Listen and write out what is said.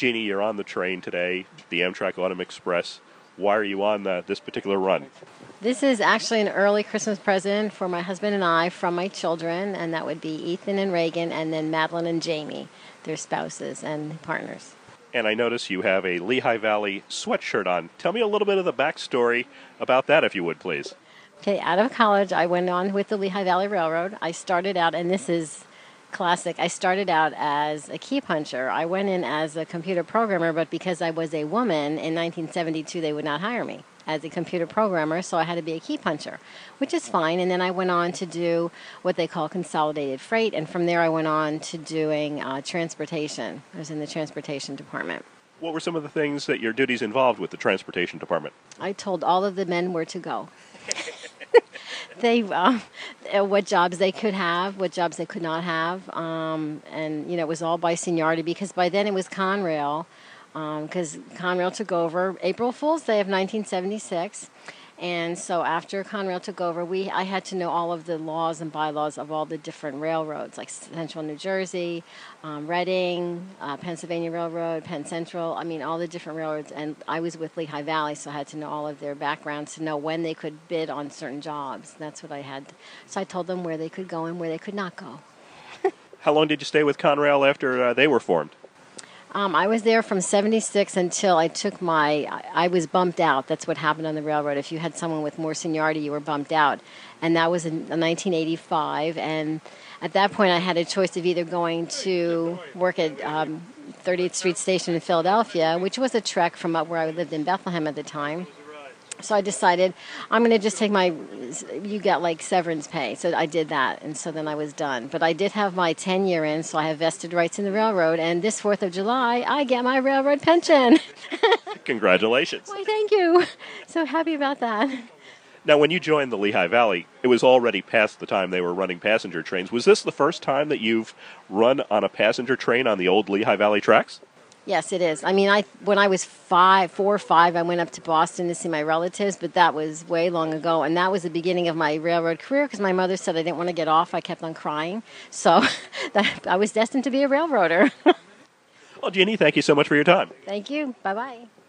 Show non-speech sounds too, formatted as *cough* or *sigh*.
Jeannie, you're on the train today, the Amtrak Autumn Express. Why are you on uh, this particular run? This is actually an early Christmas present for my husband and I from my children, and that would be Ethan and Reagan, and then Madeline and Jamie, their spouses and partners. And I notice you have a Lehigh Valley sweatshirt on. Tell me a little bit of the backstory about that, if you would, please. Okay, out of college, I went on with the Lehigh Valley Railroad. I started out, and this is classic. I started out as a key puncher. I went in as a computer programmer, but because I was a woman in 1972, they would not hire me as a computer programmer, so I had to be a key puncher, which is fine. And then I went on to do what they call consolidated freight, and from there I went on to doing uh, transportation. I was in the transportation department. What were some of the things that your duties involved with the transportation department? I told all of the men where to go. *laughs* they um, what jobs they could have, what jobs they could not have, um, and you know it was all by seniority because by then it was Conrail, because um, Conrail took over April Fool's Day of 1976. And so after Conrail took over, we I had to know all of the laws and bylaws of all the different railroads, like Central New Jersey, um, Reading, uh, Pennsylvania Railroad, Penn Central. I mean, all the different railroads. And I was with Lehigh Valley, so I had to know all of their backgrounds to know when they could bid on certain jobs. That's what I had. So I told them where they could go and where they could not go. How long did you stay with Conrail after uh, they were formed? Um, I was there from 76 until I took my, I, was bumped out. That's what happened on the railroad. If you had someone with more seniority, you were bumped out. And that was in 1985. And at that point, I had a choice of either going to work at um, 30th Street Station in Philadelphia, which was a trek from up where I lived in Bethlehem at the time so I decided I'm going to just take my, you get like severance pay. So I did that. And so then I was done. But I did have my 10 year in, so I have vested rights in the railroad. And this 4th of July, I get my railroad pension. *laughs* Congratulations. Why, thank you. So happy about that. Now, when you joined the Lehigh Valley, it was already past the time they were running passenger trains. Was this the first time that you've run on a passenger train on the old Lehigh Valley tracks? Yes, it is. I mean, I when I was five, four or five, I went up to Boston to see my relatives, but that was way long ago, and that was the beginning of my railroad career because my mother said I didn't want to get off. I kept on crying, so *laughs* that, I was destined to be a railroader. *laughs* well, Jeannie, thank you so much for your time. Thank you. Bye bye.